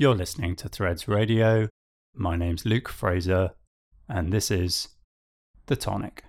You're listening to Threads Radio. My name's Luke Fraser, and this is The Tonic.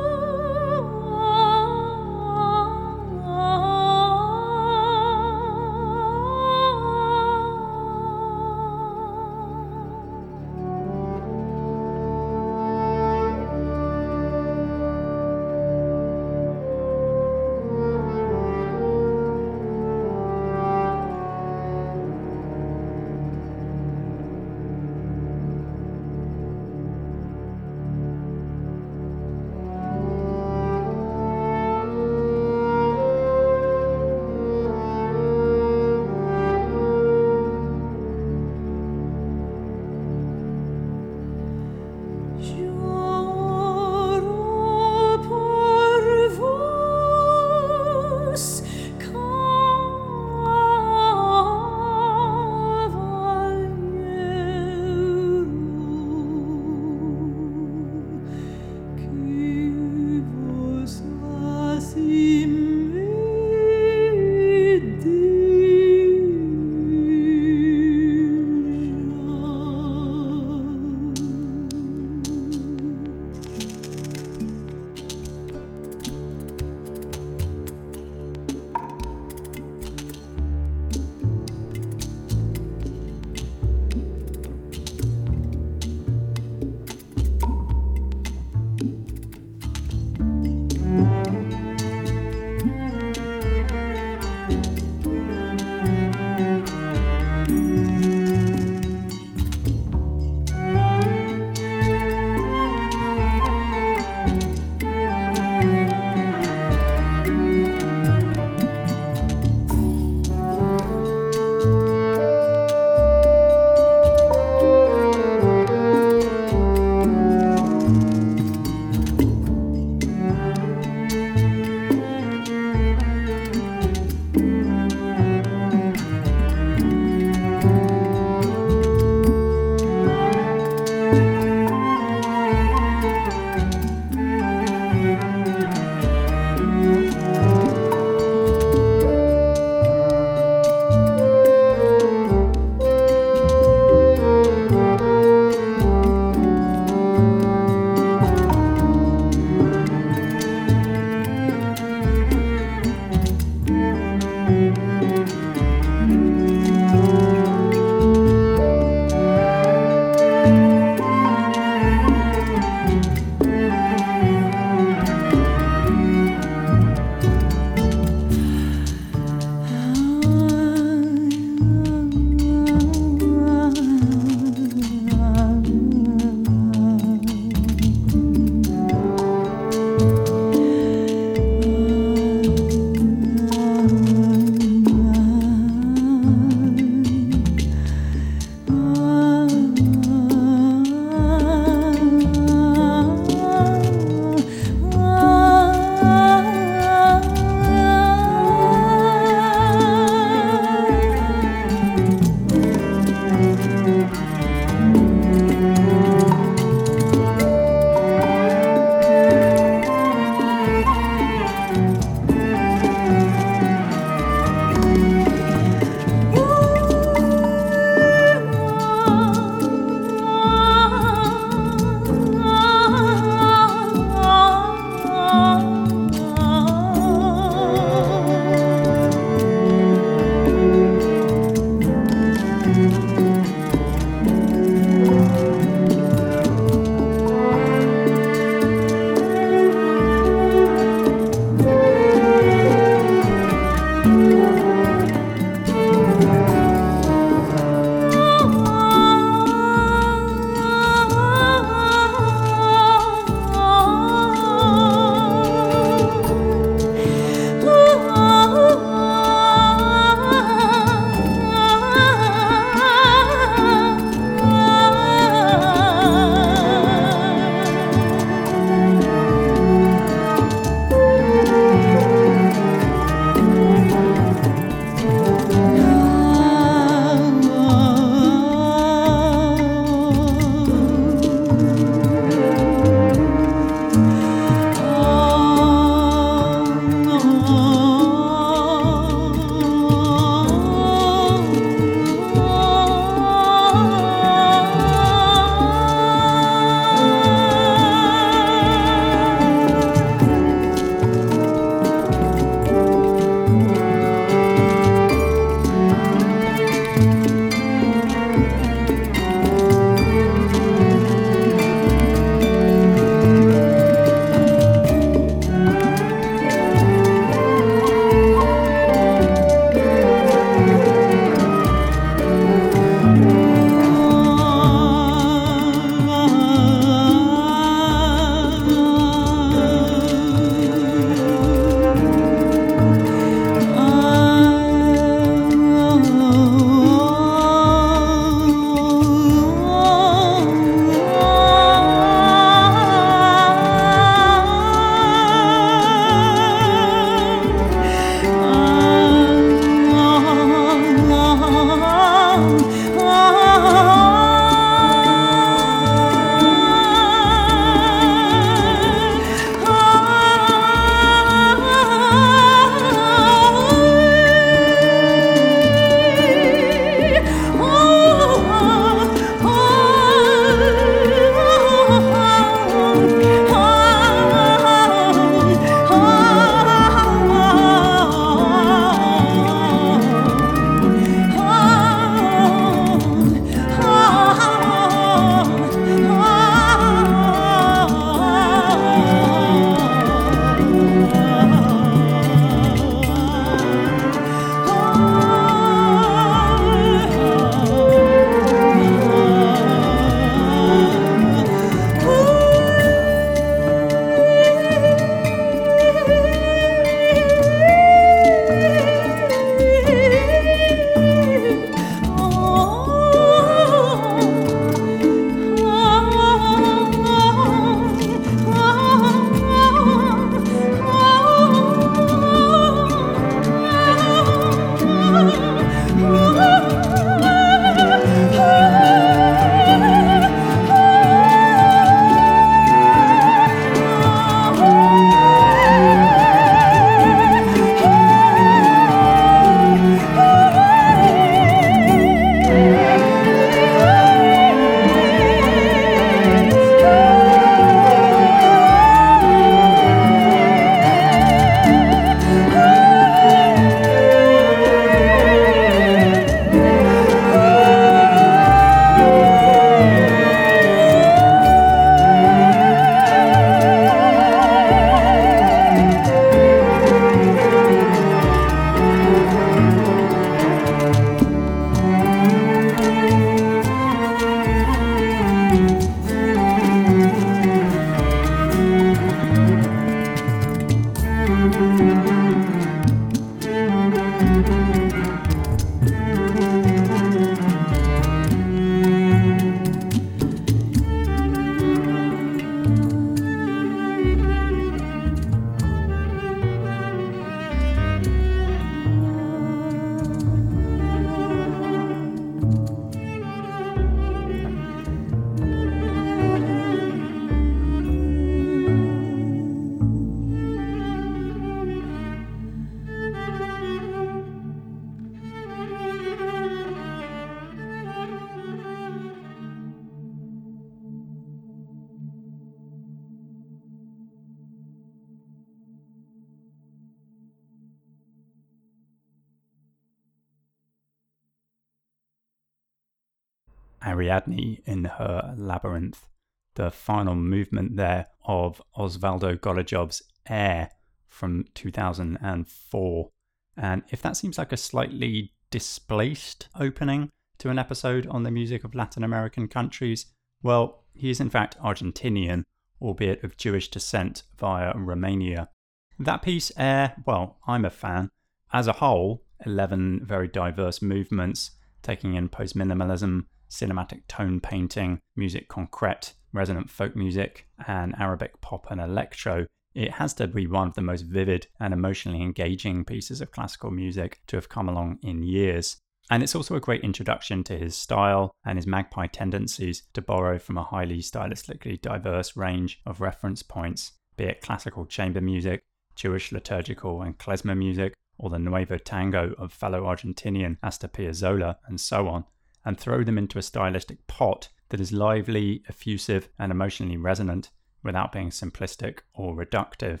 Final movement there of Osvaldo Golijov's Ayre from 2004. And if that seems like a slightly displaced opening to an episode on the music of Latin American countries, well, he is in fact Argentinian, albeit of Jewish descent via Romania. That piece, Ayre, well, I'm a fan. As a whole, 11 very diverse movements, taking in post minimalism, cinematic tone painting, musique concrète, resonant folk music, and Arabic pop and electro, it has to be one of the most vivid and emotionally engaging pieces of classical music to have come along in years. And it's also a great introduction to his style and his magpie tendencies to borrow from a highly stylistically diverse range of reference points, be it classical chamber music, Jewish liturgical and klezmer music, or the nuevo tango of fellow Argentinian Astor Piazzolla, and so on, and throw them into a stylistic pot that is lively, effusive, and emotionally resonant without being simplistic or reductive.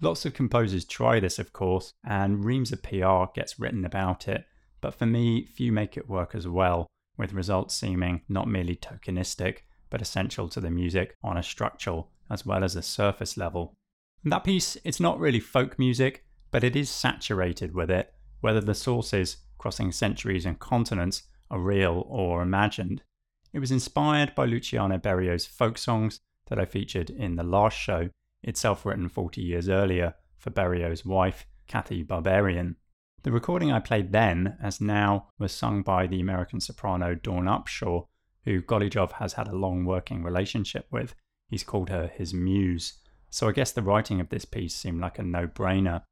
Lots of composers try this, of course, and reams of PR gets written about it, but for me, few make it work as well, with results seeming not merely tokenistic, but essential to the music on a structural as well as a surface level. that piece, it's not really folk music, but it is saturated with it, whether the sources crossing centuries and continents are real or imagined. It was inspired by Luciano Berio's folk songs that I featured in the last show, itself written 40 years earlier for Berio's wife, Cathy Berberian. The recording I played then, as now, was sung by the American soprano Dawn Upshaw, who Golijov has had a long working relationship with. He's called her his muse. So I guess the writing of this piece seemed like a no brainer.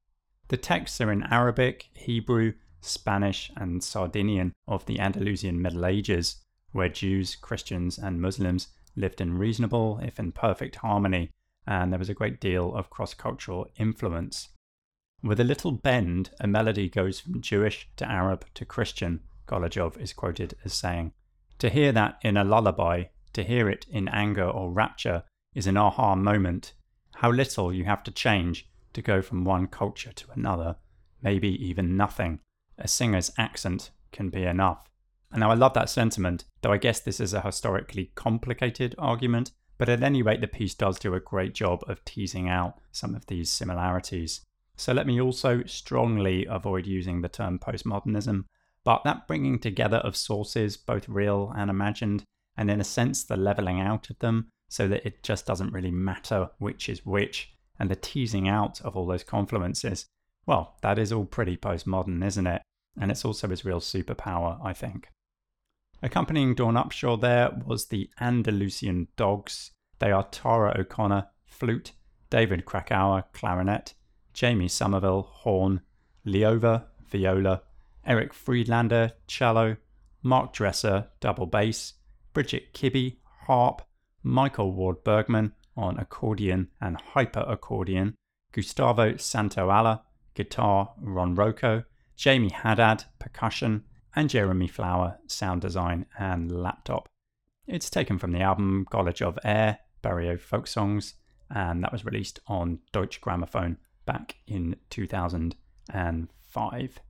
The texts are in Arabic, Hebrew, Spanish, and Sardinian of the Andalusian Middle Ages, where Jews, Christians, and Muslims lived in reasonable, if in perfect harmony, and there was a great deal of cross cultural influence. With a little bend, a melody goes from Jewish to Arab to Christian, Golijov is quoted as saying. To hear that in a lullaby, to hear it in anger or rapture, is an aha moment. How little you have to change to go from one culture to another, maybe even nothing. A singer's accent can be enough. Now I love that sentiment, though I guess this is a historically complicated argument, but at any rate, the piece does do a great job of teasing out some of these similarities. So let me also strongly avoid using the term postmodernism, but that bringing together of sources, both real and imagined, and in a sense the leveling out of them so that it just doesn't really matter which is which, and the teasing out of all those confluences, well, that is all pretty postmodern, isn't it? And it's also his real superpower, I think. Accompanying Dawn Upshaw there was the Andalusian Dogs. They are Tara O'Connor, flute, David Krakauer, clarinet, Jamie Somerville, horn, Ljova, viola, Erik Friedlander, cello, Mark Dresser, double bass, Bridget Kibbe, harp, Michael Ward Bergman on accordion and hyper accordion, Gustavo Santaolalla, guitar, Ron Rocco, Jamey Haddad, percussion, and Jeremy Flower, sound design and laptop. It's taken from the album College of Air, Berio Folk Songs, and that was released on Deutsche Grammophon back in 2005.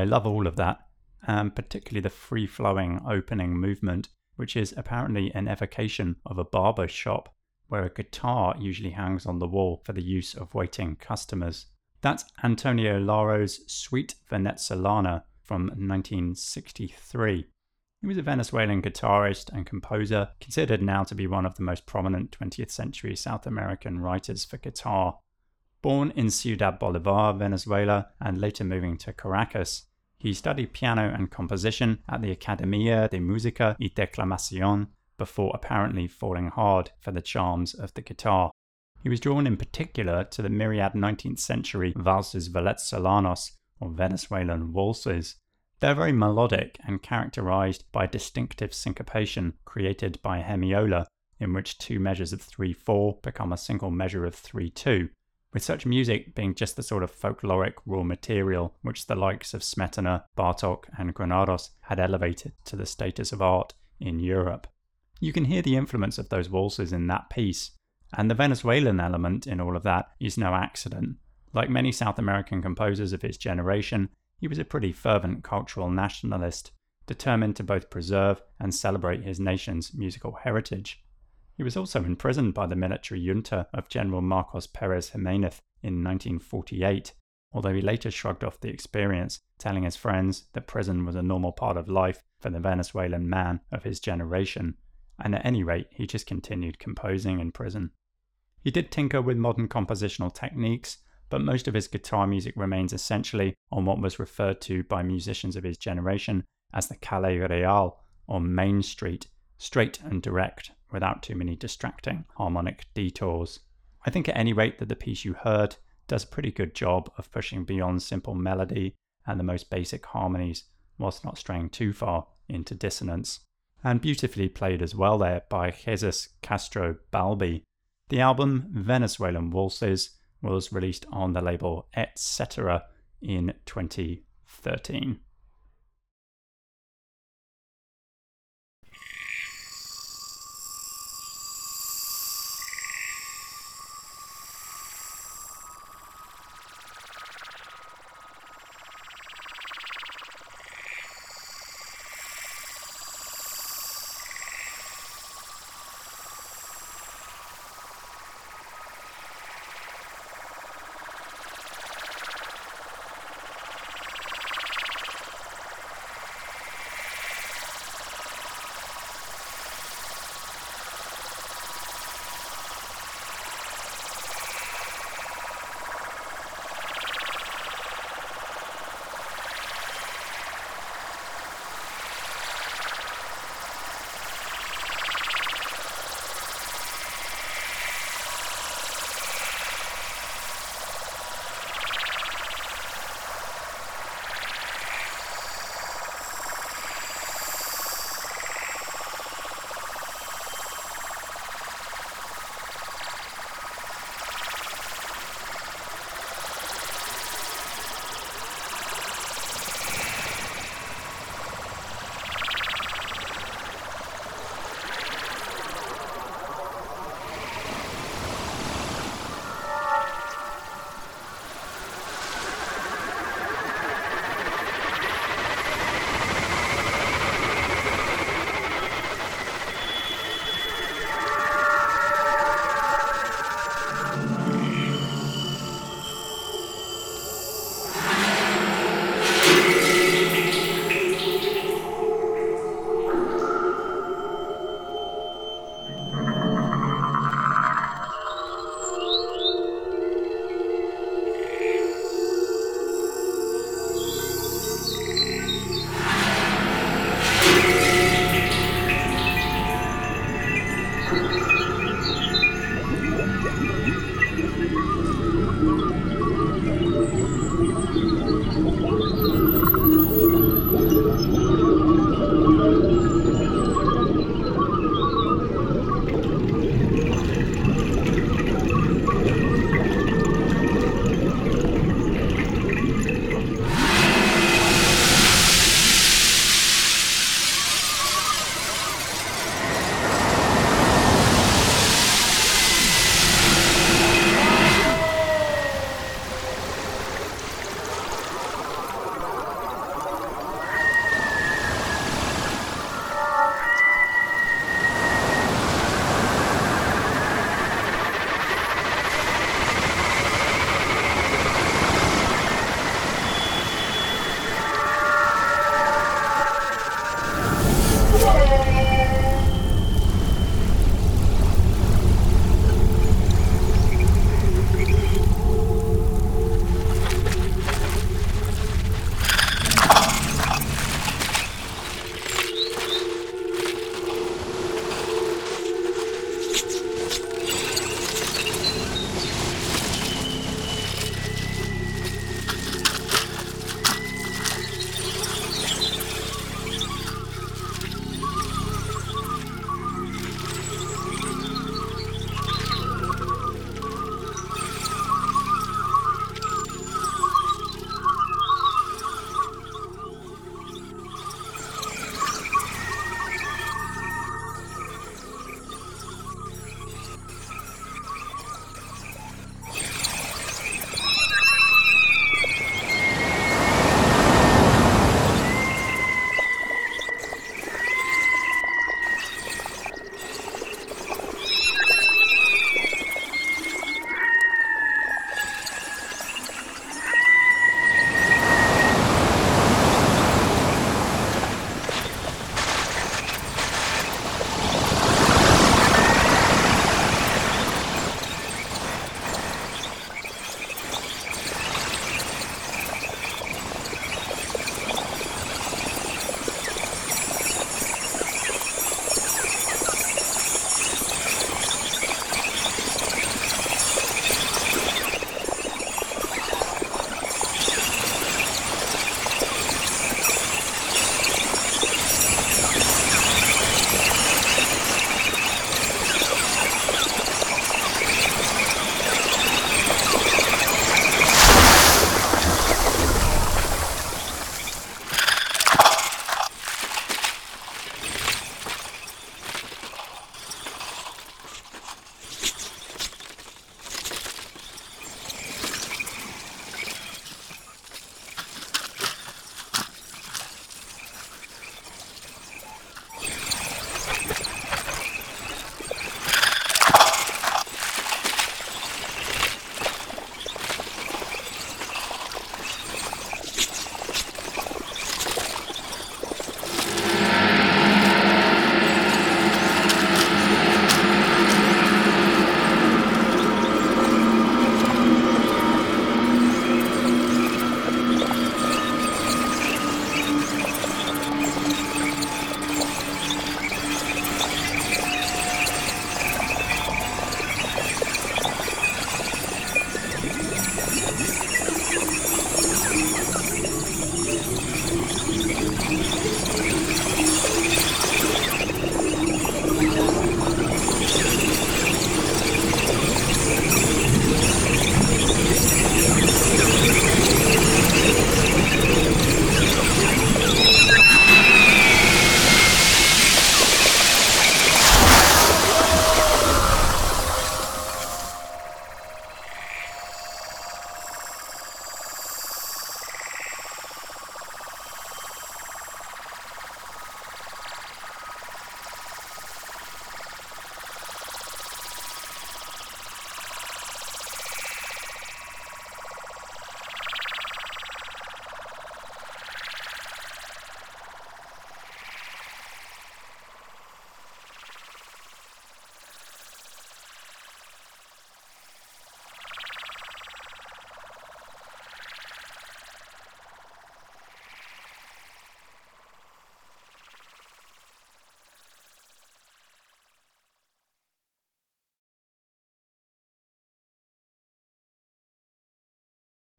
I love all of that, and particularly the free flowing opening movement, which is apparently an evocation of a barber shop where a guitar usually hangs on the wall for the use of waiting customers. That's Antonio Lauro's Suite Venezolana from 1963. He was a Venezuelan guitarist and composer, considered now to be one of the most prominent 20th century South American writers for guitar. Born in Ciudad Bolivar, Venezuela, and later moving to Caracas, he studied piano and composition at the Academia de Música y Declamación before apparently falling hard for the charms of the guitar. He was drawn in particular to the myriad 19th century valses venezolanos, or Venezuelan waltzes. They're very melodic and characterized by distinctive syncopation created by hemiola, in which two measures of 3 4 become a single measure of 3 2, with such music being just the sort of folkloric raw material which the likes of Smetana, Bartok, and Granados had elevated to the status of art in Europe. You can hear the influence of those waltzes in that piece, and the Venezuelan element in all of that is no accident. Like many South American composers of his generation, he was a pretty fervent cultural nationalist, determined to both preserve and celebrate his nation's musical heritage. He was also imprisoned by the military junta of General Marcos Perez Jimenez in 1948, although he later shrugged off the experience, telling his friends that prison was a normal part of life for the Venezuelan man of his generation, and at any rate, he just continued composing in prison. He did tinker with modern compositional techniques, but most of his guitar music remains essentially on what was referred to by musicians of his generation as the Calle Real, or Main Street, straight and direct, without too many distracting harmonic detours. I think, at any rate, that the piece you heard does a pretty good job of pushing beyond simple melody and the most basic harmonies, whilst not straying too far into dissonance. And beautifully played as well there by Jesus Castro Balbi. The album Venezuelan Waltzes was released on the label Etc. in 2013.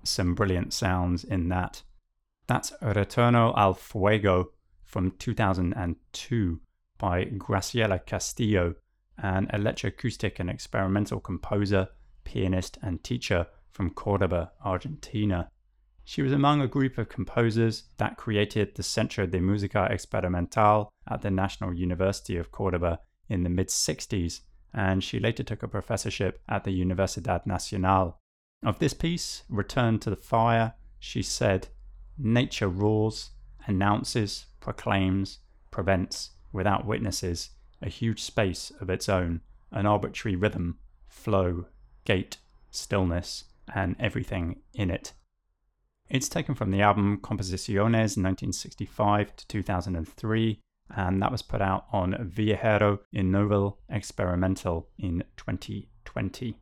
Some brilliant sounds in that. That's Retorno al Fuego from 2002 by Graciela Castillo, an electroacoustic and experimental composer, pianist, and teacher from Cordoba, Argentina. She was among a group of composers that created the Centro de Música Experimental at the National University of Cordoba in the mid 60s, and she later took a professorship at the Universidad Nacional. Of this piece, Return to the Fire, she said, Nature roars, announces, proclaims, prevents, without witnesses, a huge space of its own, an arbitrary rhythm, flow, gait, stillness, and everything in it. It's taken from the album Composiciones 1965 to 2003, and that was put out on Viajero Inmóvil Experimental in 2020.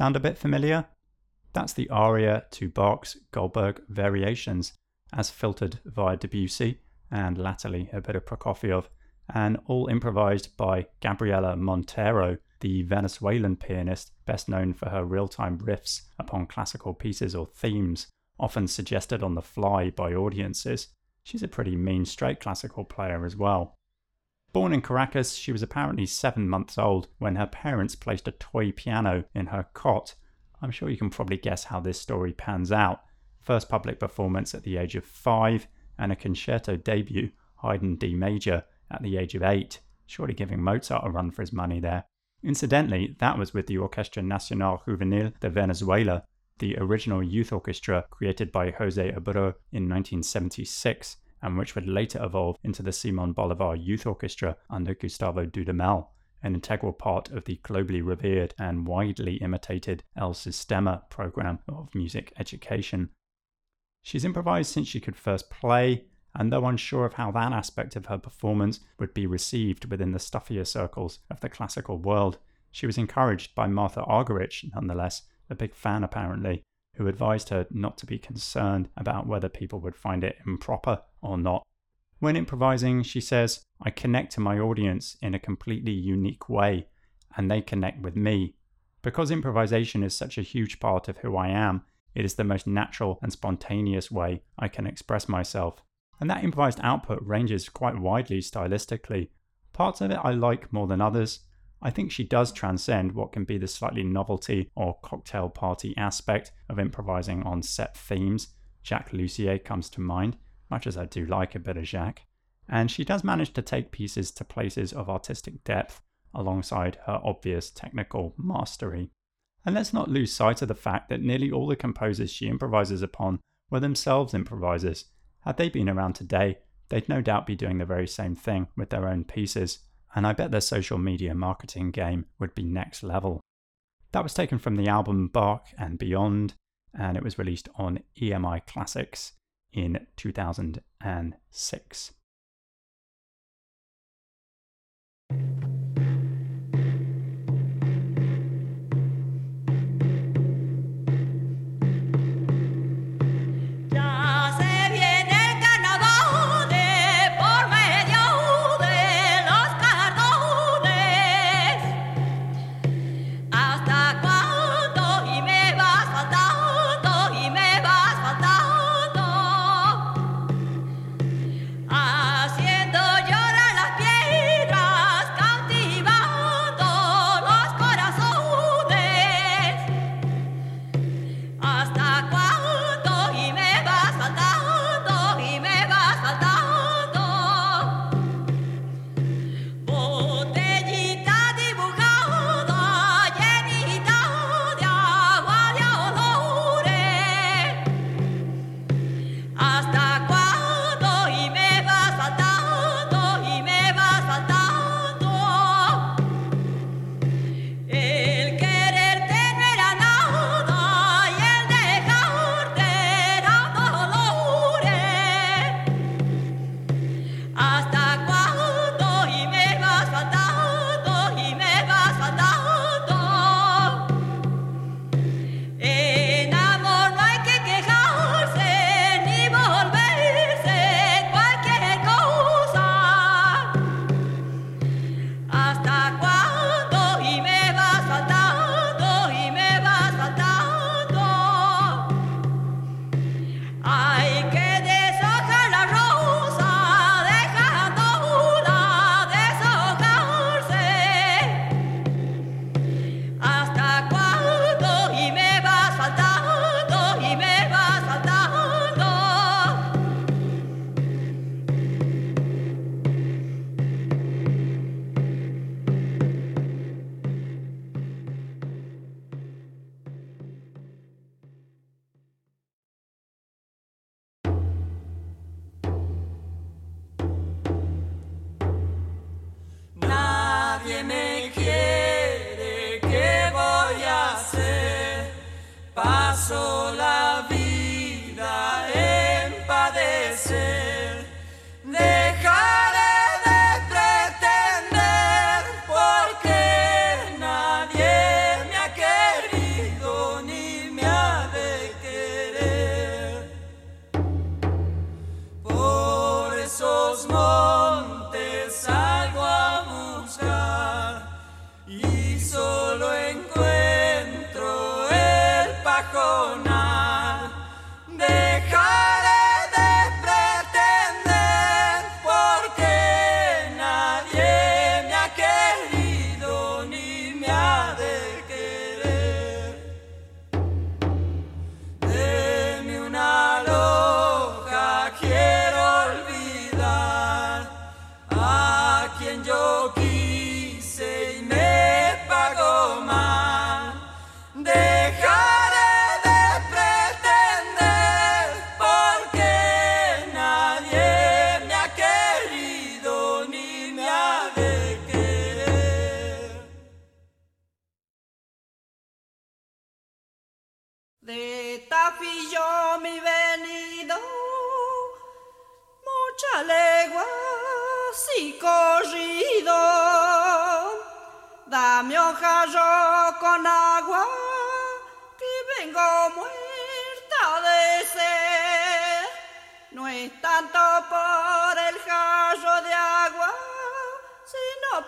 Sound a bit familiar? That's the aria to Bach's Goldberg Variations, as filtered via Debussy and latterly a bit of Prokofiev, and all improvised by Gabriela Montero, the Venezuelan pianist best known for her real time riffs upon classical pieces or themes, often suggested on the fly by audiences. She's a pretty mean straight classical player as well. Born in Caracas, she was apparently seven months old when her parents placed a toy piano in her cot. I'm sure you can probably guess how this story pans out. First public performance at the age of five, and a concerto debut, Haydn D major, at the age of eight, surely giving Mozart a run for his money there. Incidentally, that was with the Orchestra Nacional Juvenil de Venezuela, the original youth orchestra created by Jose Abreu in 1976 and which would later evolve into the Simon Bolivar Youth Orchestra under Gustavo Dudamel, an integral part of the globally revered and widely imitated El Sistema program of music education. She's improvised since she could first play, and though unsure of how that aspect of her performance would be received within the stuffier circles of the classical world, she was encouraged by Martha Argerich, nonetheless, a big fan apparently, who advised her not to be concerned about whether people would find it improper or not. When improvising, she says, I connect to my audience in a completely unique way, and they connect with me. Because improvisation is such a huge part of who I am, it is the most natural and spontaneous way I can express myself. And that improvised output ranges quite widely stylistically. Parts of it I like more than others, I think she does transcend what can be the slightly novelty or cocktail party aspect of improvising on set themes. Jacques Loussier comes to mind, much as I do like a bit of Jacques. And she does manage to take pieces to places of artistic depth alongside her obvious technical mastery. And let's not lose sight of the fact that nearly all the composers she improvises upon were themselves improvisers. Had they been around today, they'd no doubt be doing the very same thing with their own pieces and I bet their social media marketing game would be next level. That was taken from the album Bach and Beyond, and it was released on EMI Classics in 2006. blessed.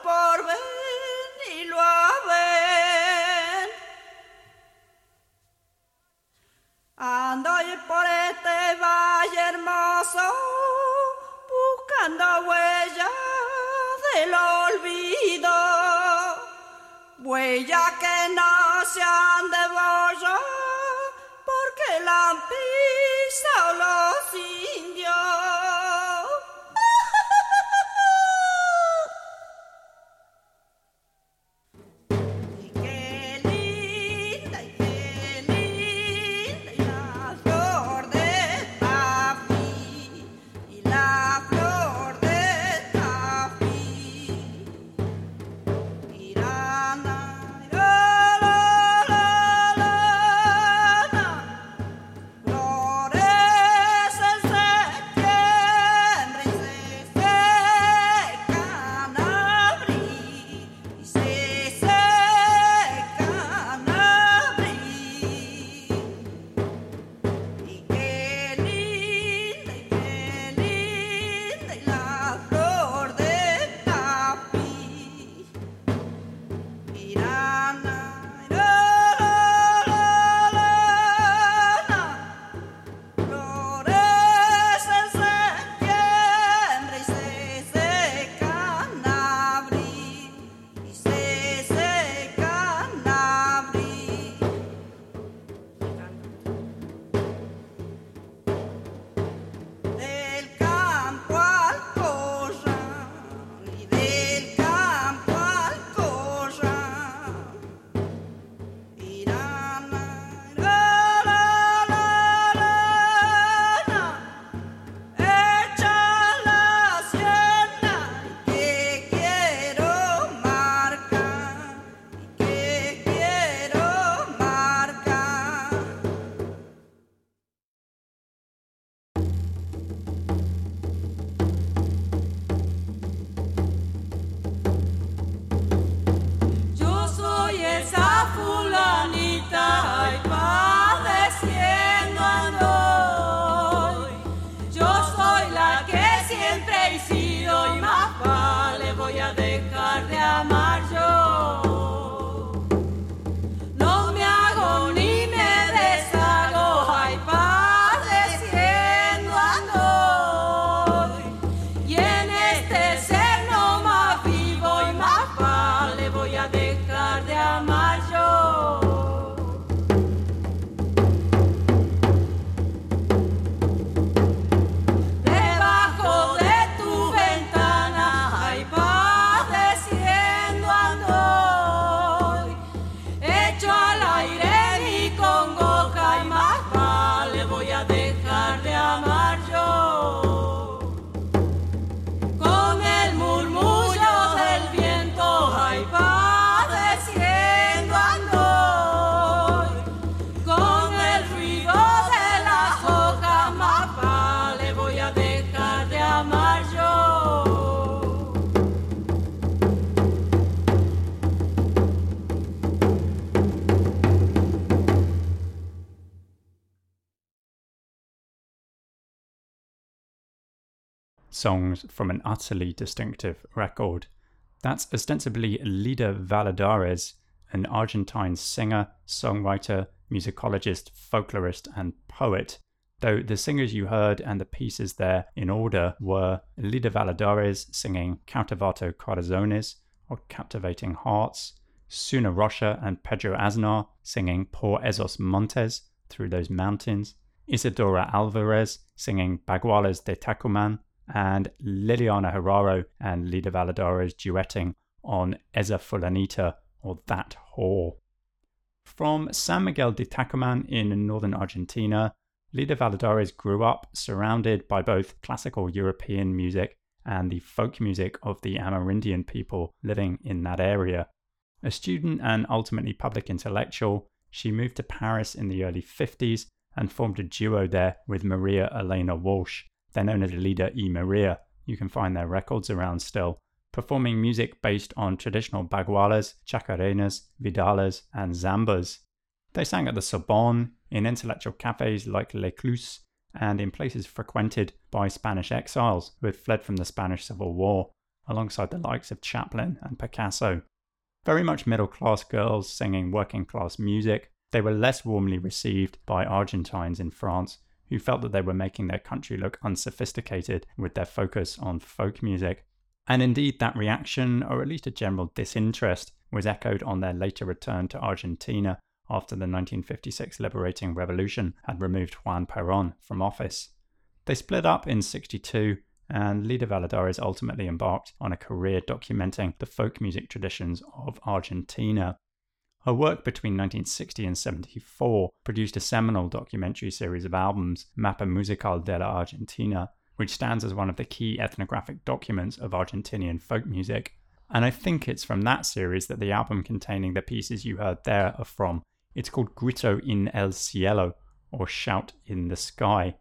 Por venirlo a ver. Ando por este valle hermoso buscando huellas del olvido, huellas que no se han de borrar porque la han pisado los indios. Songs from an utterly distinctive record. That's ostensibly Leda Valladares, an Argentine singer, songwriter, musicologist, folklorist, and poet. Though the singers you heard and the pieces there in order were Leda Valladares singing Cautivato Corazones or Captivating Hearts, Suna Rocha and Pedro Aznar singing Por Esos Montes through those mountains, Isadora Alvarez singing Baguales de Tucumán, and Liliana Herrero and Leda Valladares duetting on Esa Fulanita or That Whore. From San Miguel de Tucumán in northern Argentina, Leda Valladares grew up surrounded by both classical European music and the folk music of the Amerindian people living in that area. A student and ultimately public intellectual, she moved to Paris in the early 50s and formed a duo there with Maria Elena Walsh, then known as Leda E. Maria, You can find their records around still, performing music based on traditional bagualas, chacareras, vidalas, and zambas. They sang at the Sorbonne, in intellectual cafes like L'Ecluse, and in places frequented by Spanish exiles who had fled from the Spanish Civil War, alongside the likes of Chaplin and Picasso. Very much middle class girls singing working class music, they were less warmly received by Argentines in France who felt that they were making their country look unsophisticated with their focus on folk music. And indeed, that reaction, or at least a general disinterest, was echoed on their later return to Argentina after the 1956 Liberating Revolution had removed Juan Perón from office. They split up in 62, and Leda Valladares ultimately embarked on a career documenting the folk music traditions of Argentina. Her work between 1960 and 74 produced a seminal documentary series of albums, Mapa Musical de la Argentina, which stands as one of the key ethnographic documents of Argentinian folk music. And I think it's from that series that the album containing the pieces you heard there are from. It's called Grito en el Cielo, or Shout in the Sky.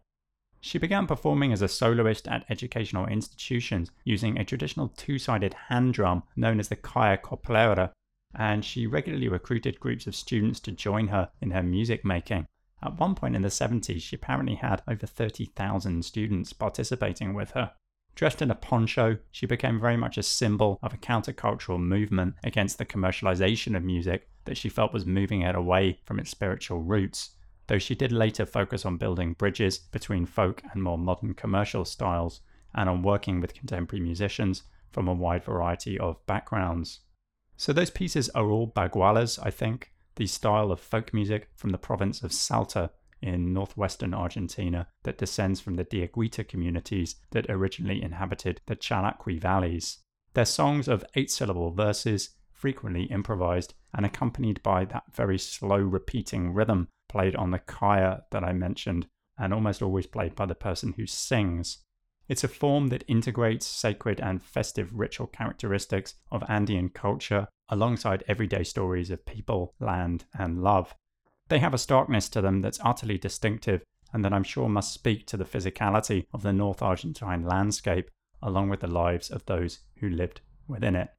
She began performing as a soloist at educational institutions using a traditional two sided hand drum known as the caja coplera, and she regularly recruited groups of students to join her in her music making. At one point in the 70s, she apparently had over 30,000 students participating with her. Dressed in a poncho, she became very much a symbol of a countercultural movement against the commercialization of music that she felt was moving it away from its spiritual roots, though she did later focus on building bridges between folk and more modern commercial styles, and on working with contemporary musicians from a wide variety of backgrounds. So those pieces are all bagualas, I think, the style of folk music from the province of Salta in northwestern Argentina that descends from the Diaguita communities that originally inhabited the Calchaquí valleys. They're songs of eight syllable verses, frequently improvised and accompanied by that very slow repeating rhythm played on the caja that I mentioned, and almost always played by the person who sings. It's a form that integrates sacred and festive ritual characteristics of Andean culture alongside everyday stories of people, land, and love. They have a starkness to them that's utterly distinctive and that I'm sure must speak to the physicality of the North Argentine landscape, along with the lives of those who lived within it.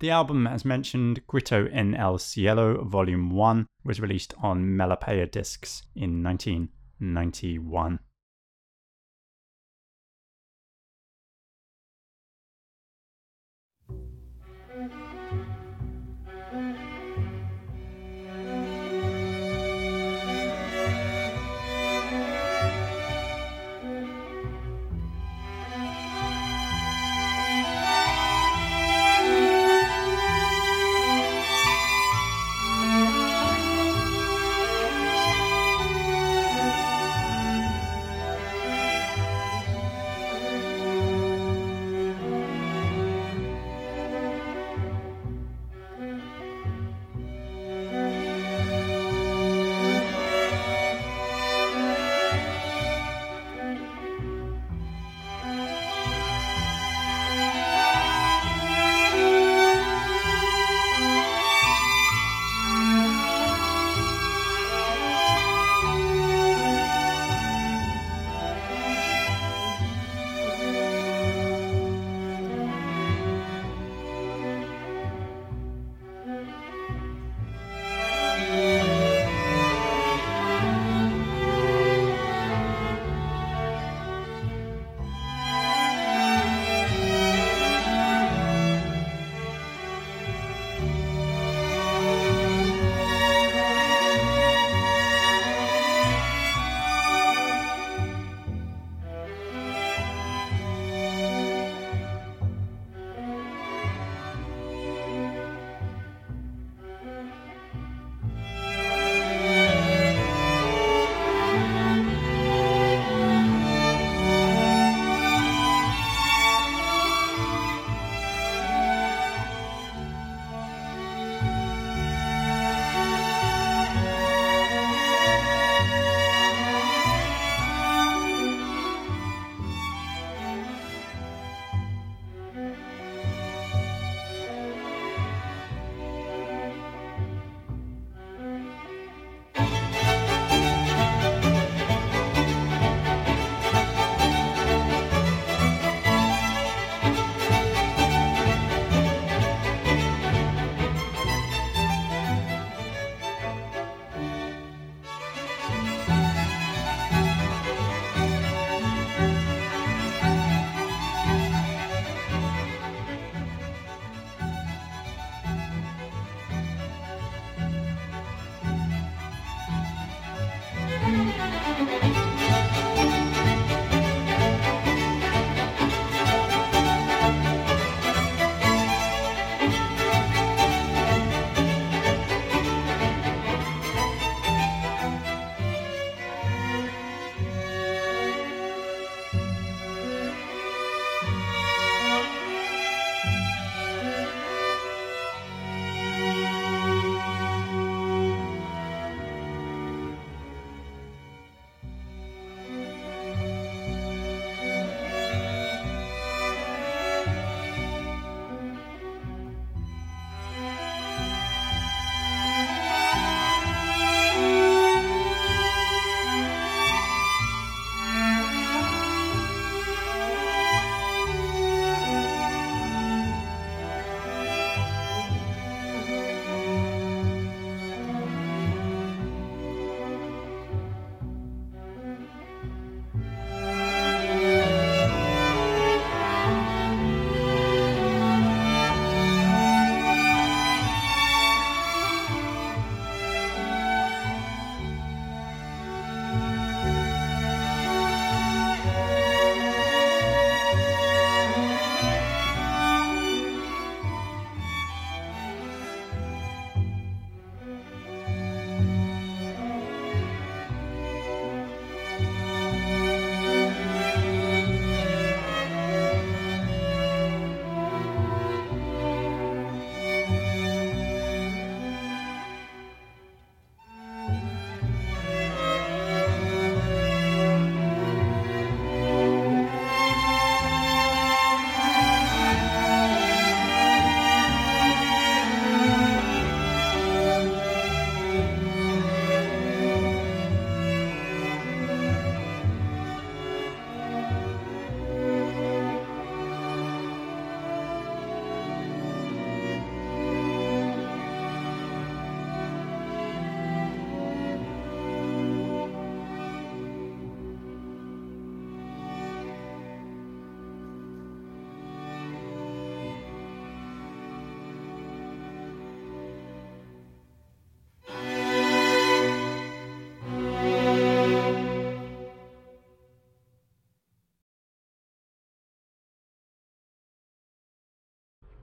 The album, as mentioned, Grito en el Cielo Volume 1, was released on Melopea discs in 1991.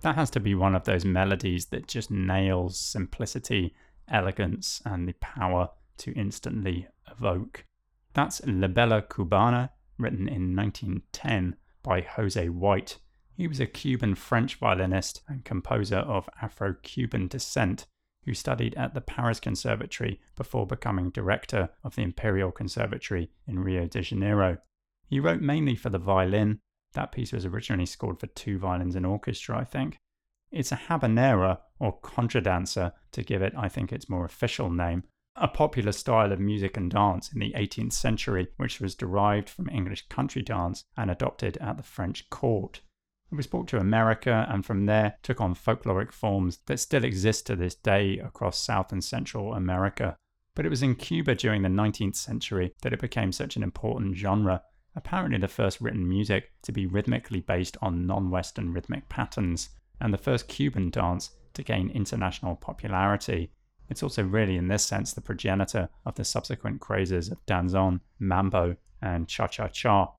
That has to be one of those melodies that just nails simplicity, elegance, and the power to instantly evoke. That's La Bella Cubana, written in 1910 by Jose White. He was a Cuban French violinist and composer of Afro Cuban descent who studied at the Paris Conservatory before becoming director of the Imperial Conservatory in Rio de Janeiro. He wrote mainly for the violin. That piece was originally scored for two violins and orchestra, I think. It's a habanera or contradanza to give it, I think, its more official name, a popular style of music and dance in the 18th century, which was derived from English country dance and adopted at the French court. It was brought to America and from there took on folkloric forms that still exist to this day across South and Central America. But it was in Cuba during the 19th century that it became such an important genre, apparently the first written music to be rhythmically based on non Western rhythmic patterns, and the first Cuban dance to gain international popularity. It's also really, in this sense, the progenitor of the subsequent crazes of danzon, mambo, and cha cha cha.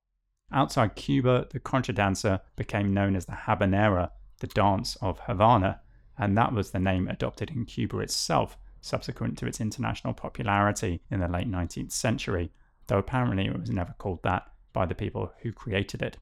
Outside Cuba, the contradanza became known as the habanera, the dance of Havana, and that was the name adopted in Cuba itself subsequent to its international popularity in the late 19th century, though apparently it was never called that by the people who created it.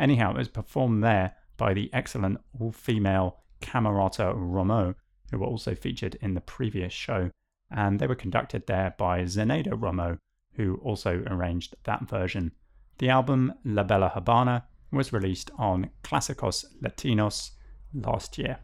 Anyhow, it was performed there by the excellent all female Camerata Romeu, who were also featured in the previous show, and they were conducted there by Zenaida Romeu, who also arranged that version. The album La Bella Habana was released on Clásicos Latinos last year.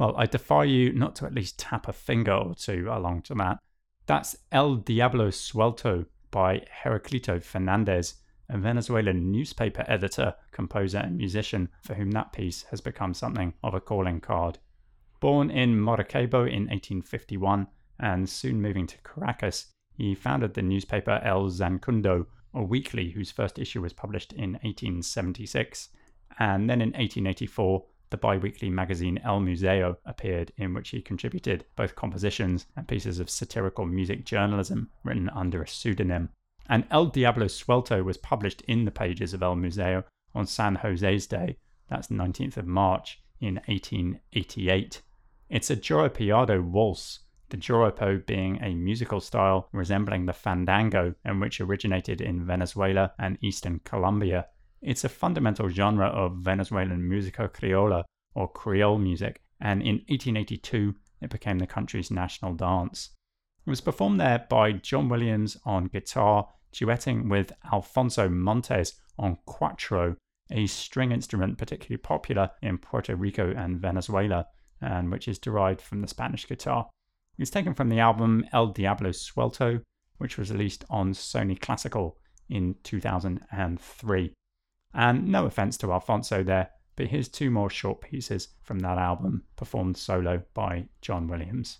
Well, I defy you not to at least tap a finger or two along to that. That's El Diablo Suelto by Heraclito Fernandez, a Venezuelan newspaper editor, composer, and musician for whom that piece has become something of a calling card. Born in Maracaibo in 1851 and soon moving to Caracas, he founded the newspaper El Zancudo, a weekly whose first issue was published in 1876. And then in 1884, the bi weekly magazine El Museo appeared, in which he contributed both compositions and pieces of satirical music journalism written under a pseudonym. And El Diablo Suelto was published in the pages of El Museo on San Jose's Day, that's 19th of March in 1888. It's a Joropiado waltz the joropo being a musical style resembling the fandango and which originated in Venezuela and eastern Colombia. It's a fundamental genre of Venezuelan musica criolla or Creole music, and in 1882 it became the country's national dance. It was performed there by John Williams on guitar, duetting with Alfonso Montes on cuatro, a string instrument particularly popular in Puerto Rico and Venezuela, and which is derived from the Spanish guitar. It's taken from the album El Diablo Suelto, which was released on Sony Classical in 2003. And no offense to Alfonso there, but here's two more short pieces from that album performed solo by John Williams.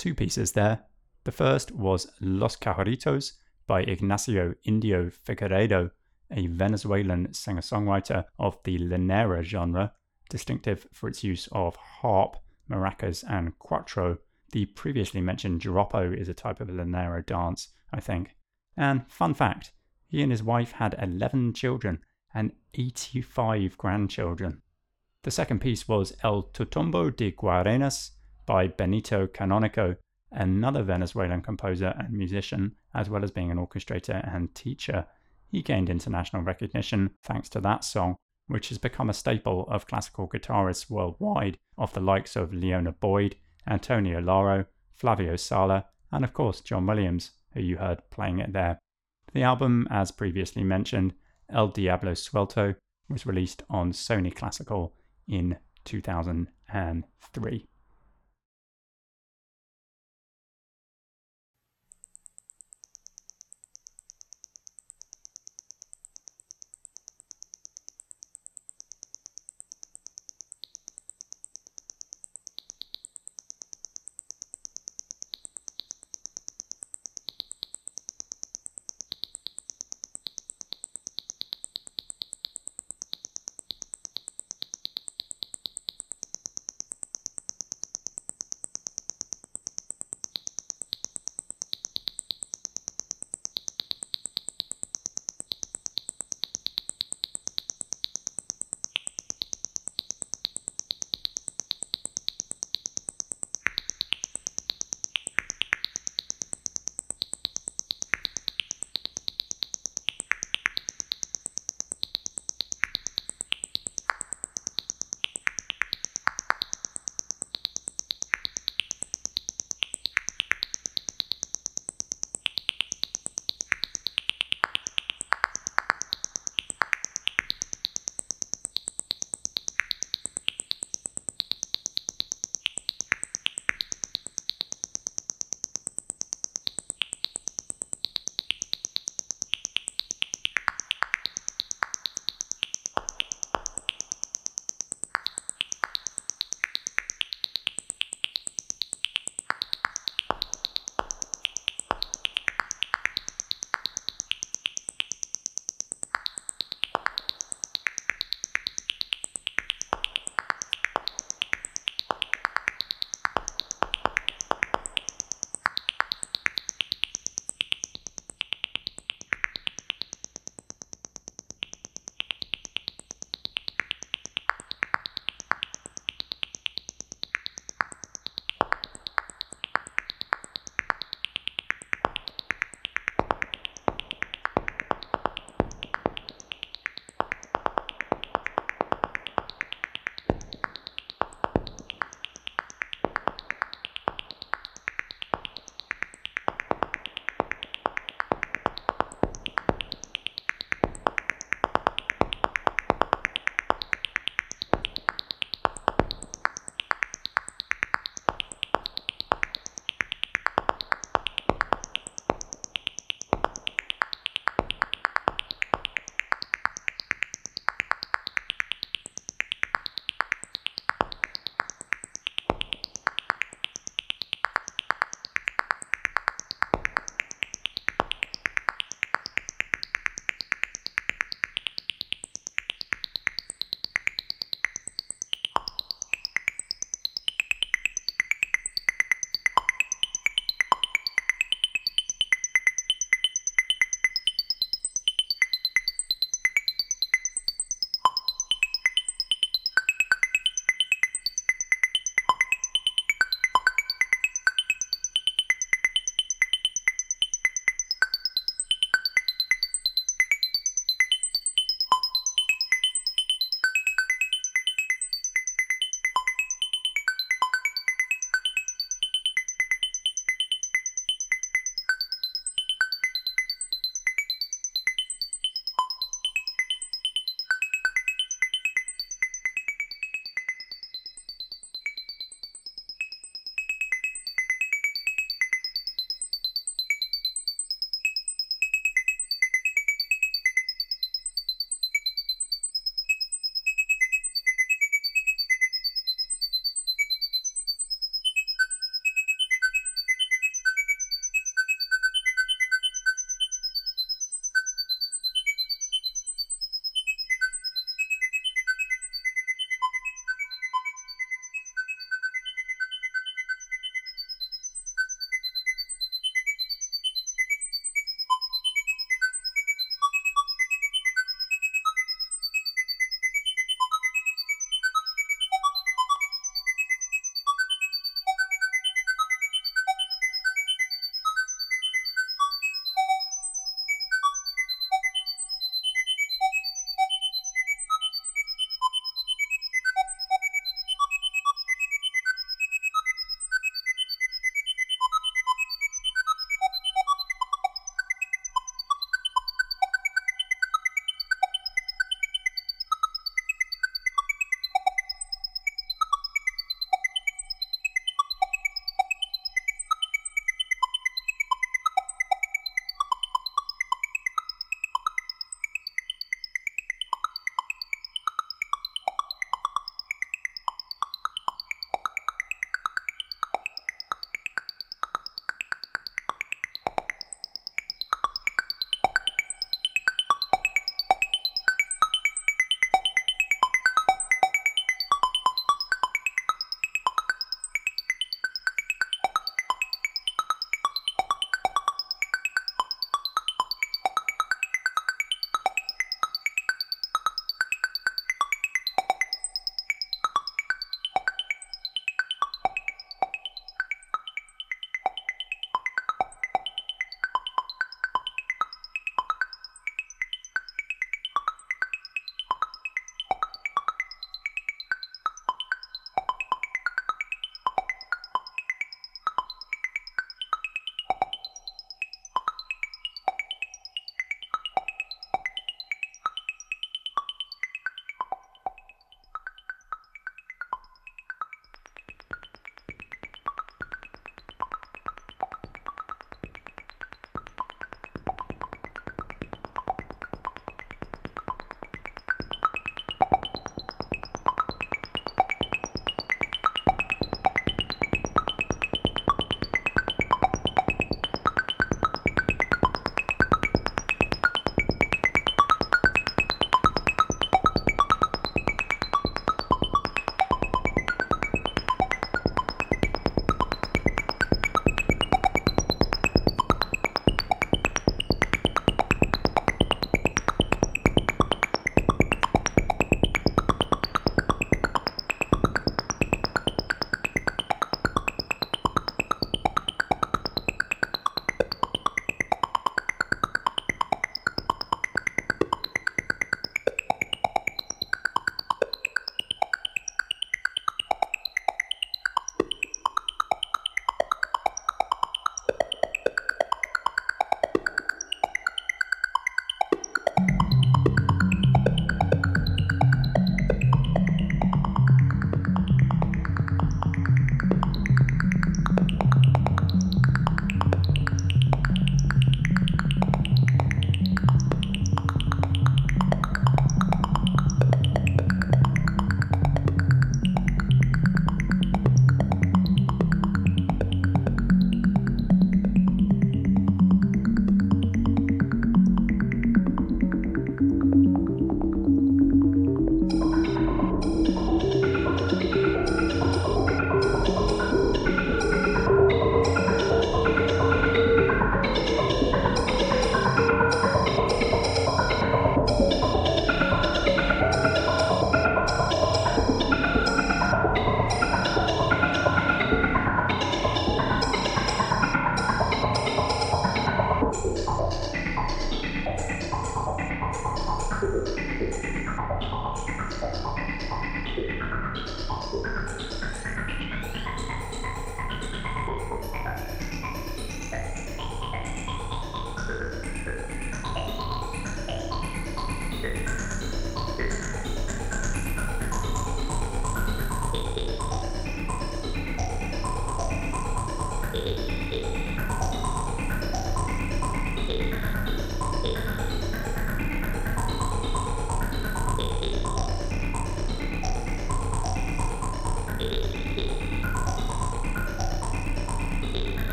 Two pieces there. The first was Los Caujaritos by Ignacio Indio Figueredo, a Venezuelan singer songwriter of the llanera genre, distinctive for its use of harp, maracas, and cuatro. The previously mentioned joropo is a type of llanera dance, I think. And fun fact he and his wife had 11 children and 85 grandchildren. The second piece was El Totumo de Guarenas by Benito Canónico, another Venezuelan composer and musician, as well as being an orchestrator and teacher. He gained international recognition thanks to that song, which has become a staple of classical guitarists worldwide, of the likes of Liona Boyd, Antonio Lauro, Flavio Sala, and of course John Williams, who you heard playing it there. The album, as previously mentioned, El Diablo Suelto, was released on Sony Classical in 2003.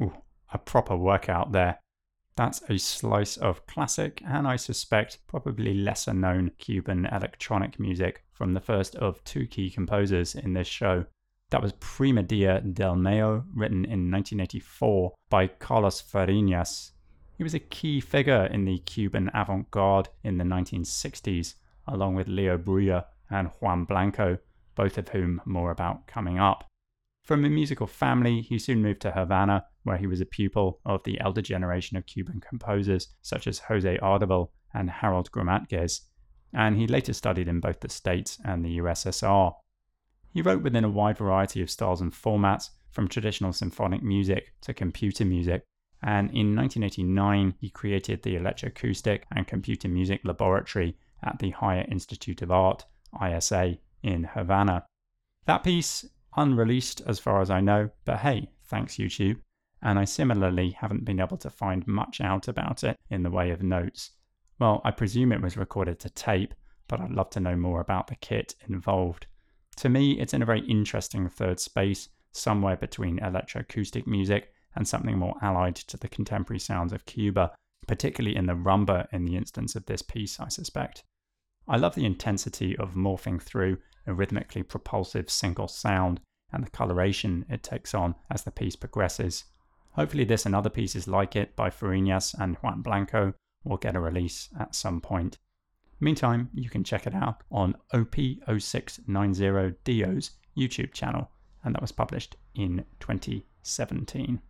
Ooh, a proper workout there. That's a slice of classic and I suspect probably lesser known Cuban electronic music from the first of two key composers in this show. That was Prima Dia del Mayo, written in 1984 by Carlos Fariñas. He was a key figure in the Cuban avant garde in the 1960s, along with Leo Brouwer and Juan Blanco, both of whom more about coming up. From a musical family, he soon moved to Havana, where he was a pupil of the elder generation of Cuban composers such as Jose Ardévol and Harold Gramatges, and he later studied in both the States and the USSR. He wrote within a wide variety of styles and formats, from traditional symphonic music to computer music, and in 1989 he created the Electroacoustic and Computer Music Laboratory at the Higher Institute of Art, ISA, in Havana. That piece unreleased as far as I know, but hey, thanks YouTube. And I similarly haven't been able to find much out about it in the way of notes. Well, I presume it was recorded to tape, but I'd love to know more about the kit involved. To me, it's in a very interesting third space, somewhere between electroacoustic music and something more allied to the contemporary sounds of Cuba, particularly in the rumba in the instance of this piece, I suspect. I love the intensity of morphing through a rhythmically propulsive single sound and the coloration it takes on as the piece progresses. Hopefully, this and other pieces like it by Fariñas and Juan Blanco will get a release at some point. Meantime, you can check it out on OP0690DO's YouTube channel, and that was published in 2017.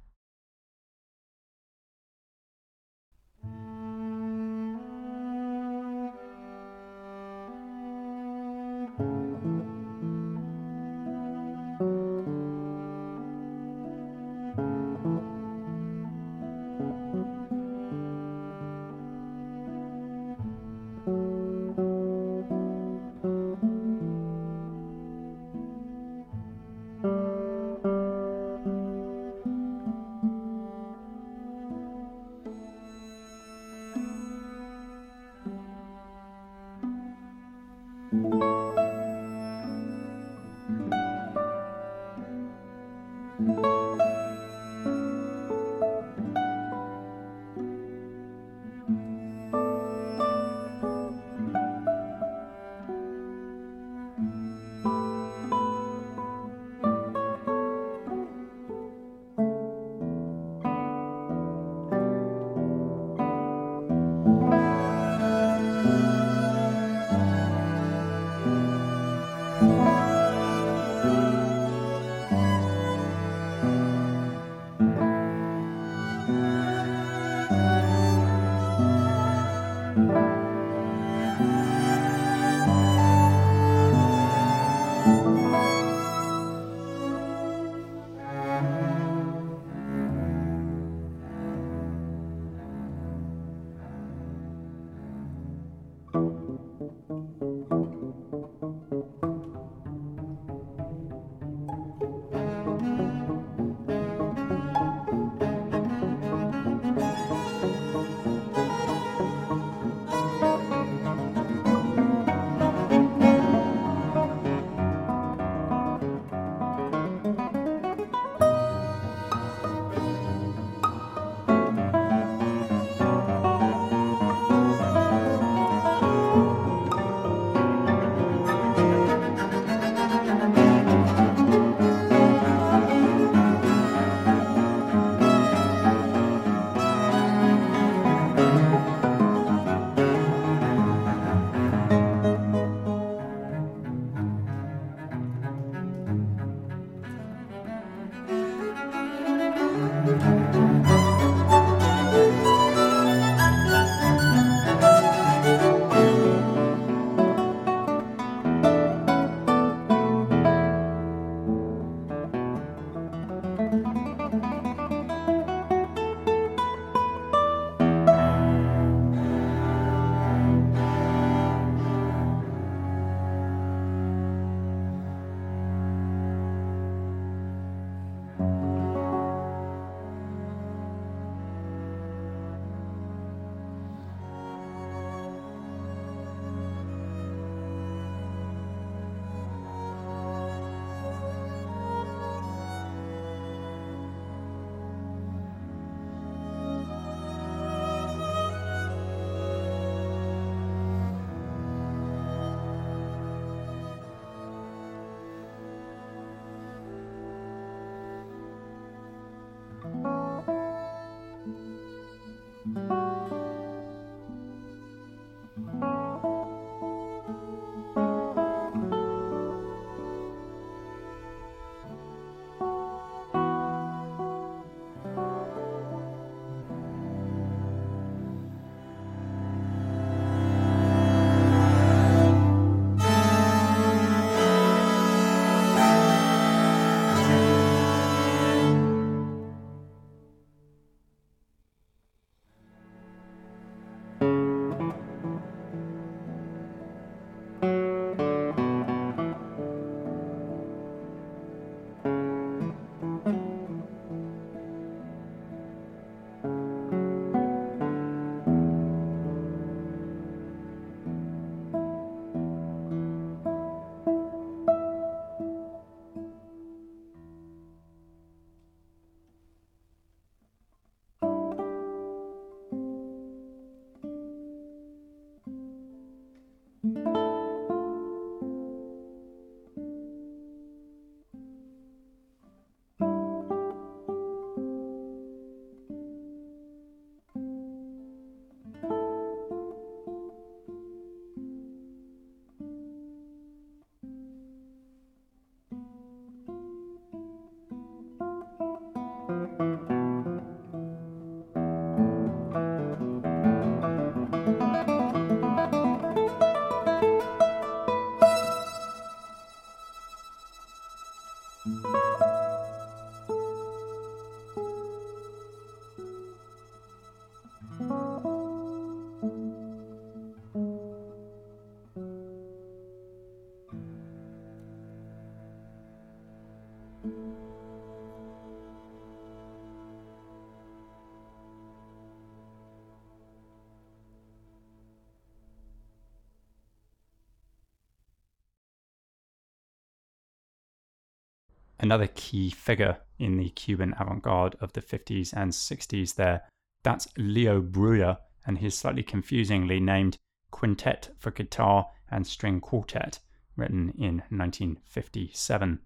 Another key figure in the Cuban avant garde of the 50s and 60s there. That's Leo Brouwer and his slightly confusingly named Quintet for Guitar and String Quartet, written in 1957.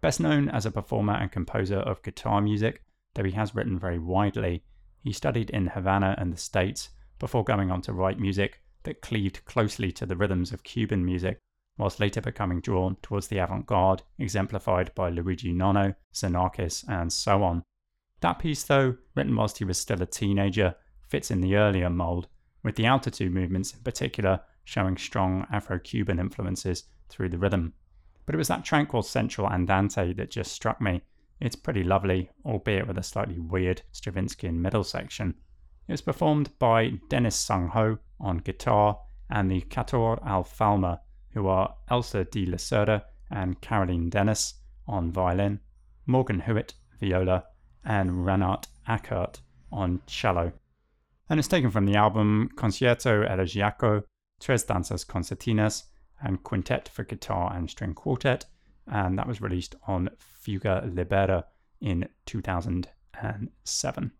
Best known as a performer and composer of guitar music, though he has written very widely, he studied in Havana and the States before going on to write music that cleaved closely to the rhythms of Cuban music whilst later becoming drawn towards the avant garde, exemplified by Luigi Nono, Xenakis, and so on. That piece, though, written whilst he was still a teenager, fits in the earlier mould, with the altitude movements in particular showing strong Afro Cuban influences through the rhythm. But it was that tranquil central andante that just struck me. It's pretty lovely, albeit with a slightly weird Stravinsky middle section. It was performed by Denis Sungho on guitar and the Quatuor Alfama, who are Elsa de Lacerda and Caroline Dennis on violin, Morgan Hewitt viola, and Renaat Ackaert on cello. And it's taken from the album Concierto Elegiaco, Tres Danzas Concertantes, and Quintet for Guitar and String Quartet, and that was released on Fuga Libera in 2007.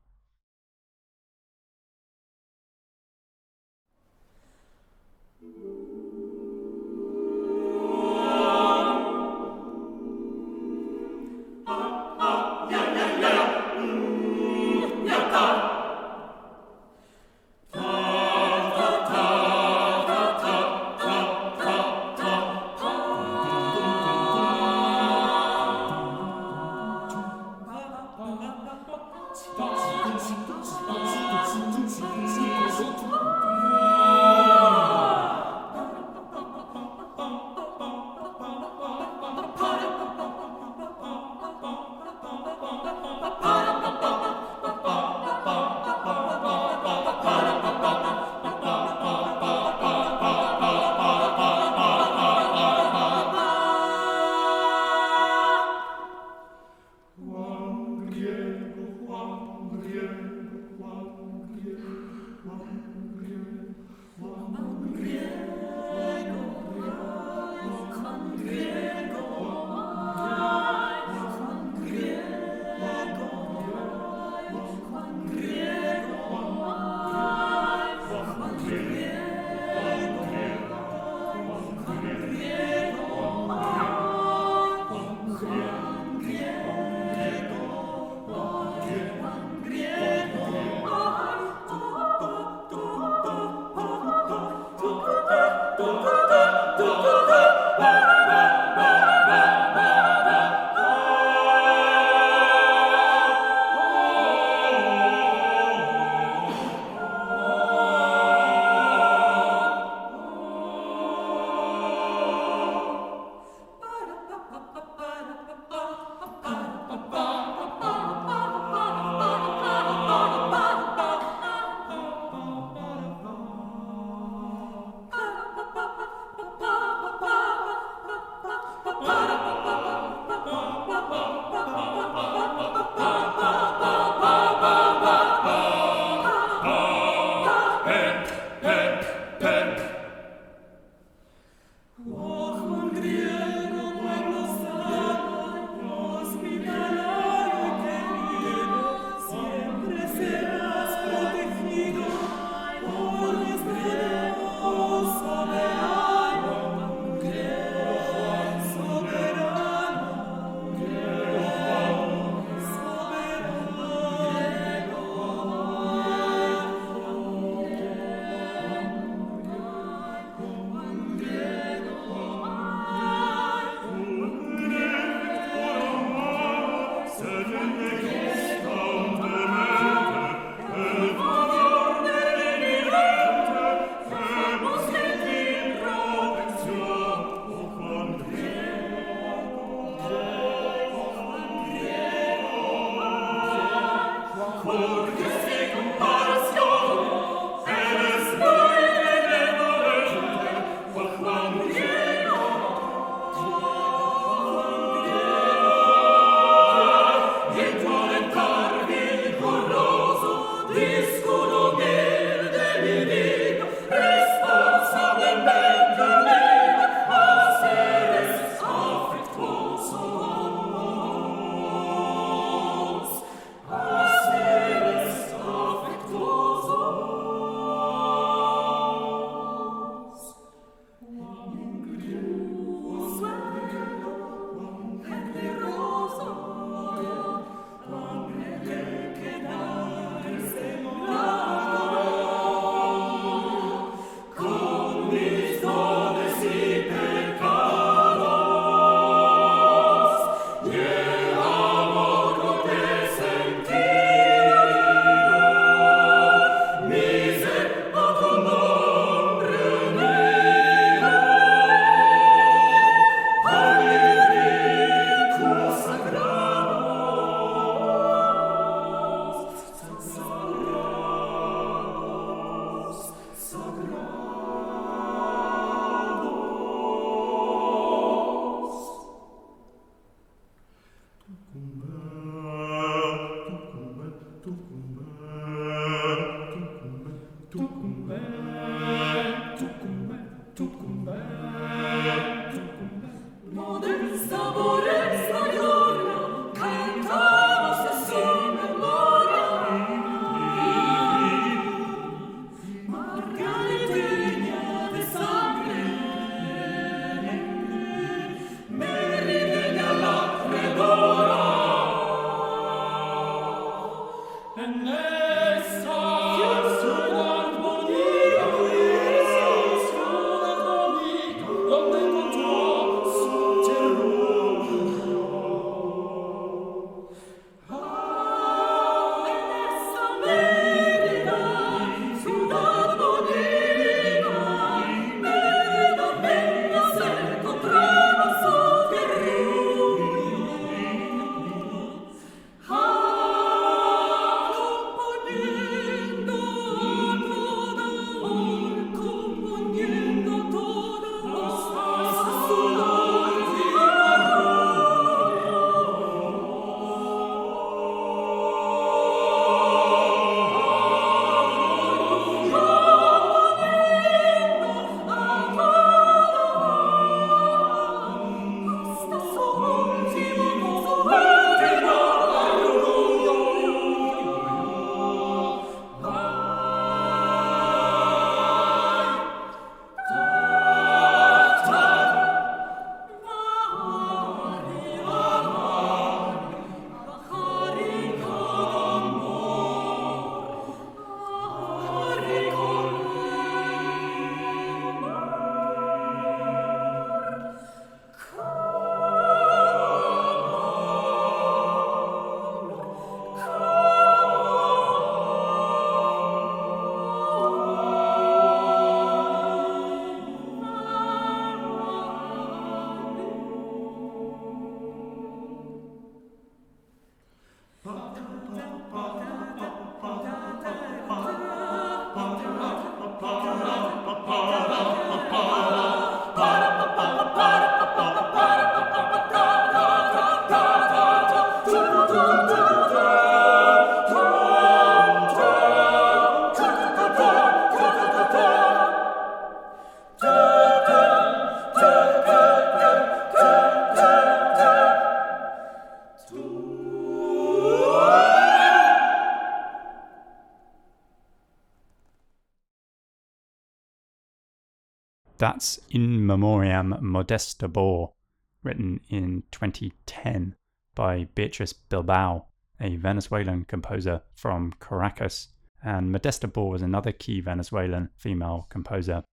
That's In Memoriam Modesta Bor, written in 2010 by Beatriz Bilbao, a Venezuelan composer from Caracas, and Modesta Bor was another key Venezuelan female composer.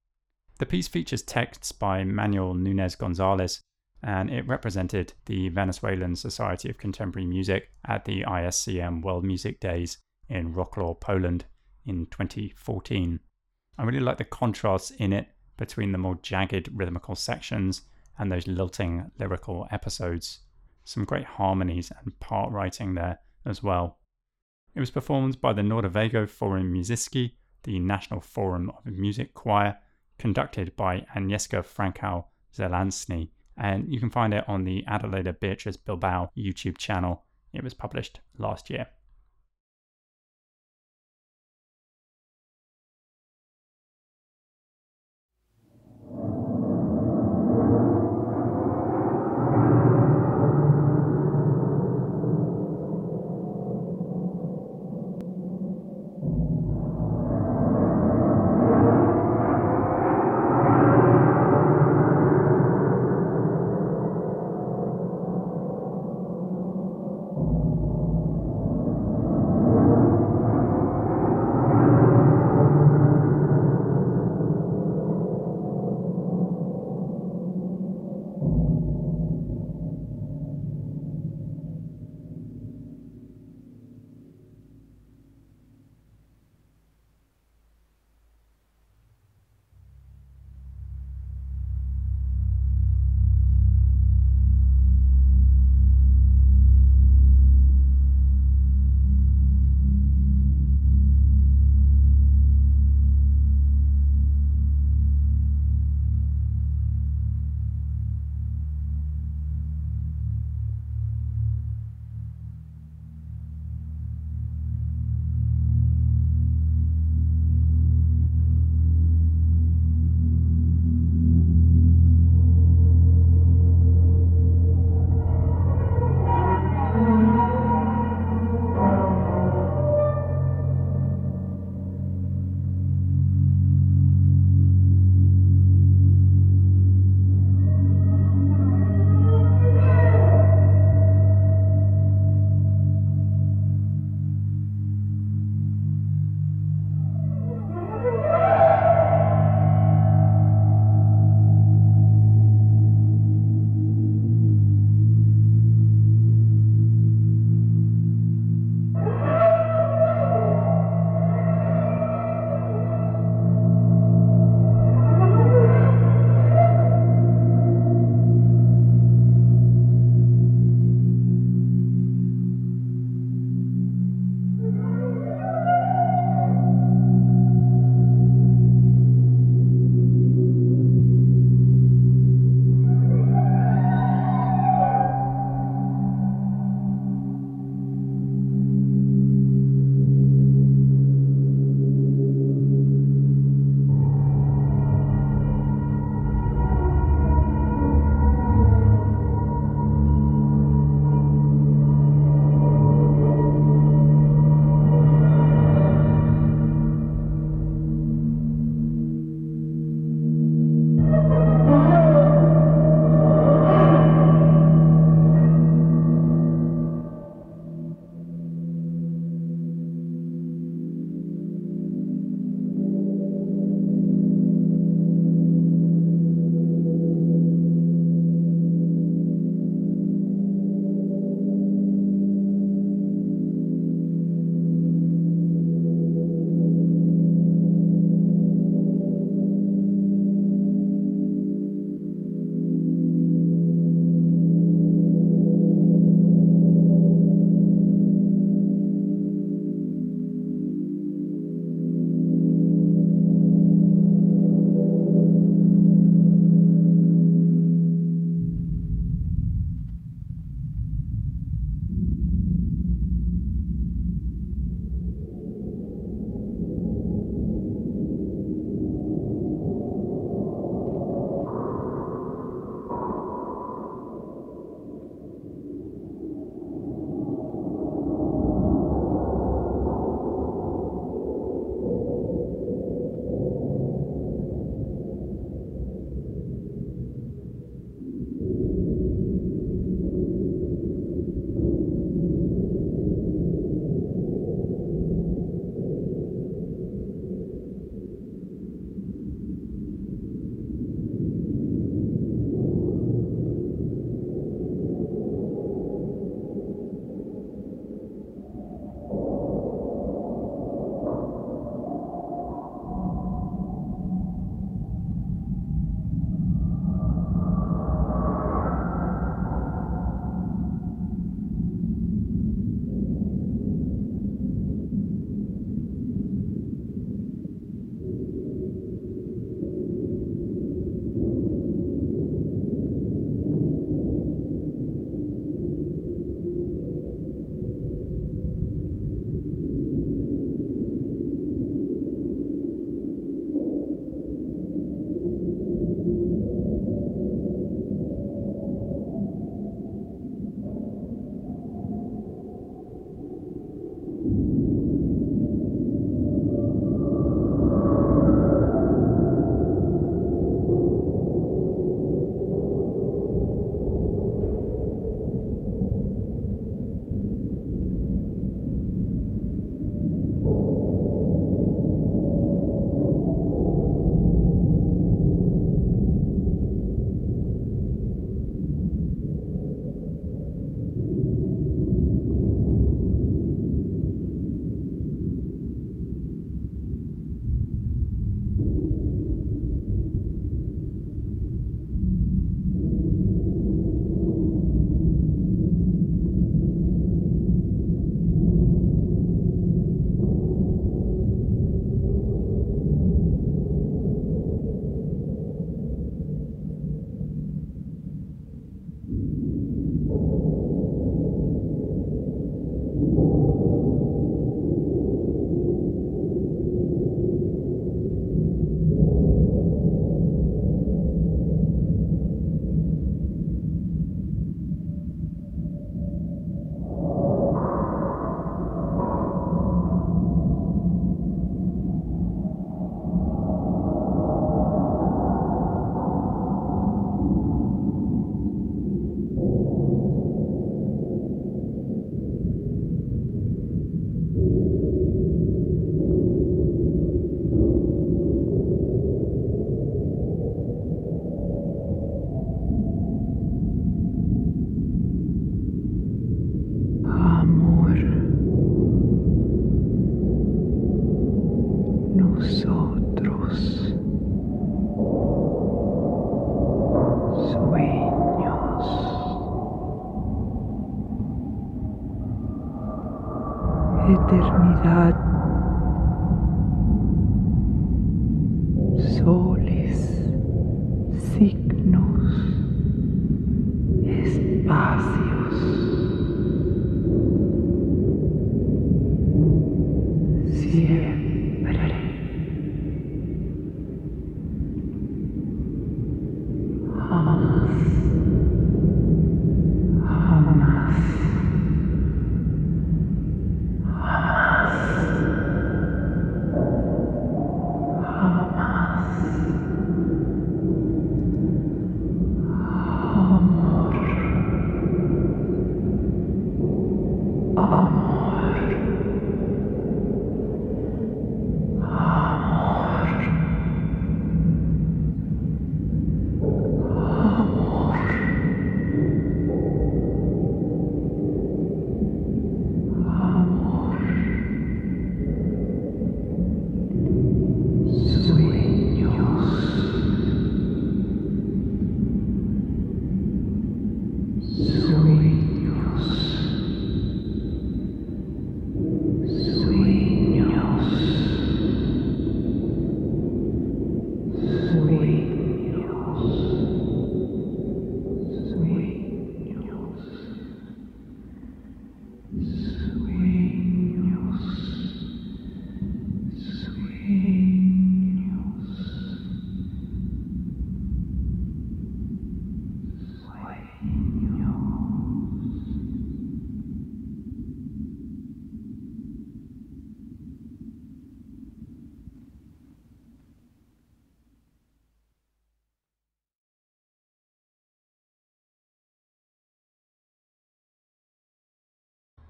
The piece features texts by Manuel Nunez Gonzalez, and it represented the Venezuelan Society of Contemporary Music at the ISCM World Music Days in Wrocław, Poland in 2014. I really like the contrasts in it between the more jagged rhythmical sections and those lilting lyrical episodes. Some great harmonies and part writing there as well. It was performed by the Narodowe Forum Muzyki, the National Forum of Music Choir, conducted by Agnieszka Frankau Zelansny, and you can find it on the Adelaide Beatriz Bilbao YouTube channel. It was published last year.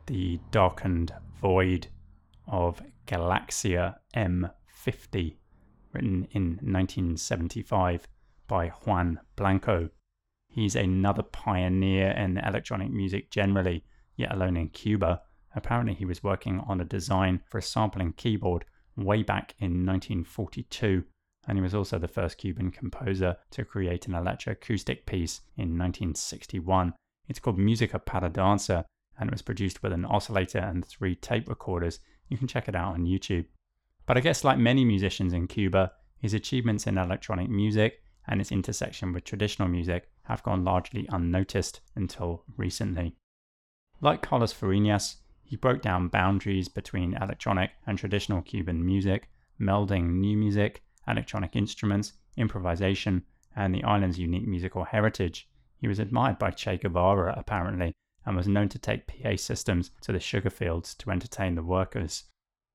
The darkened void of Galaxia M50, written in 1975 by Juan Blanco. He's another pioneer in electronic music generally, yet alone in Cuba. Apparently, he was working on a design for a sampling keyboard way back in 1942, and he was also the first Cuban composer to create an electroacoustic piece in 1961. It's called Musica para Danza, and it was produced with an oscillator and three tape recorders. You can check it out on YouTube. But I guess, like many musicians in Cuba, his achievements in electronic music and its intersection with traditional music have gone largely unnoticed until recently. Like Carlos Fariñas, he broke down boundaries between electronic and traditional Cuban music, melding new music, electronic instruments, improvisation, and the island's unique musical heritage. He was admired by Che Guevara, apparently, and was known to take PA systems to the sugar fields to entertain the workers.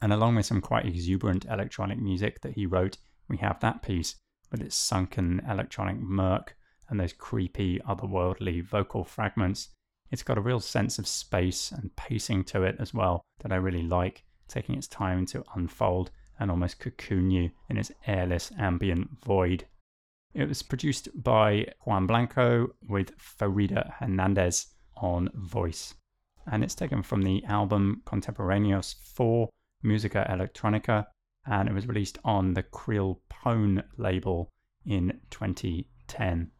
And along with some quite exuberant electronic music that he wrote, we have that piece with its sunken electronic murk and those creepy, otherworldly vocal fragments. It's got a real sense of space and pacing to it as well that I really like, taking its time to unfold and almost cocoon you in its airless ambient void. It was produced by Juan Blanco with Farida Hernandez on voice. And it's taken from the album Contemporaneos 4 Musica Electronica, and it was released on the Krill Pone label in 2010.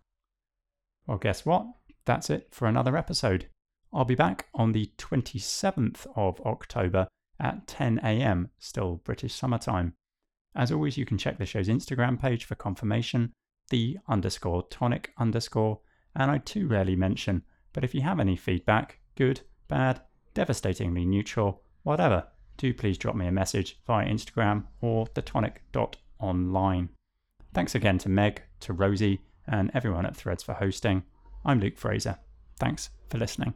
Well, guess what? That's it for another episode. I'll be back on the 27th of October at 10 am, still British summertime. As always, you can check the show's Instagram page for confirmation, the underscore tonic underscore, and I too rarely mention, but if you have any feedback, good, bad, devastatingly neutral, whatever, do please drop me a message via Instagram or thetonic.online. Thanks again to Meg, to Rosie, and everyone at Threads for hosting. I'm Luke Fraser. Thanks for listening.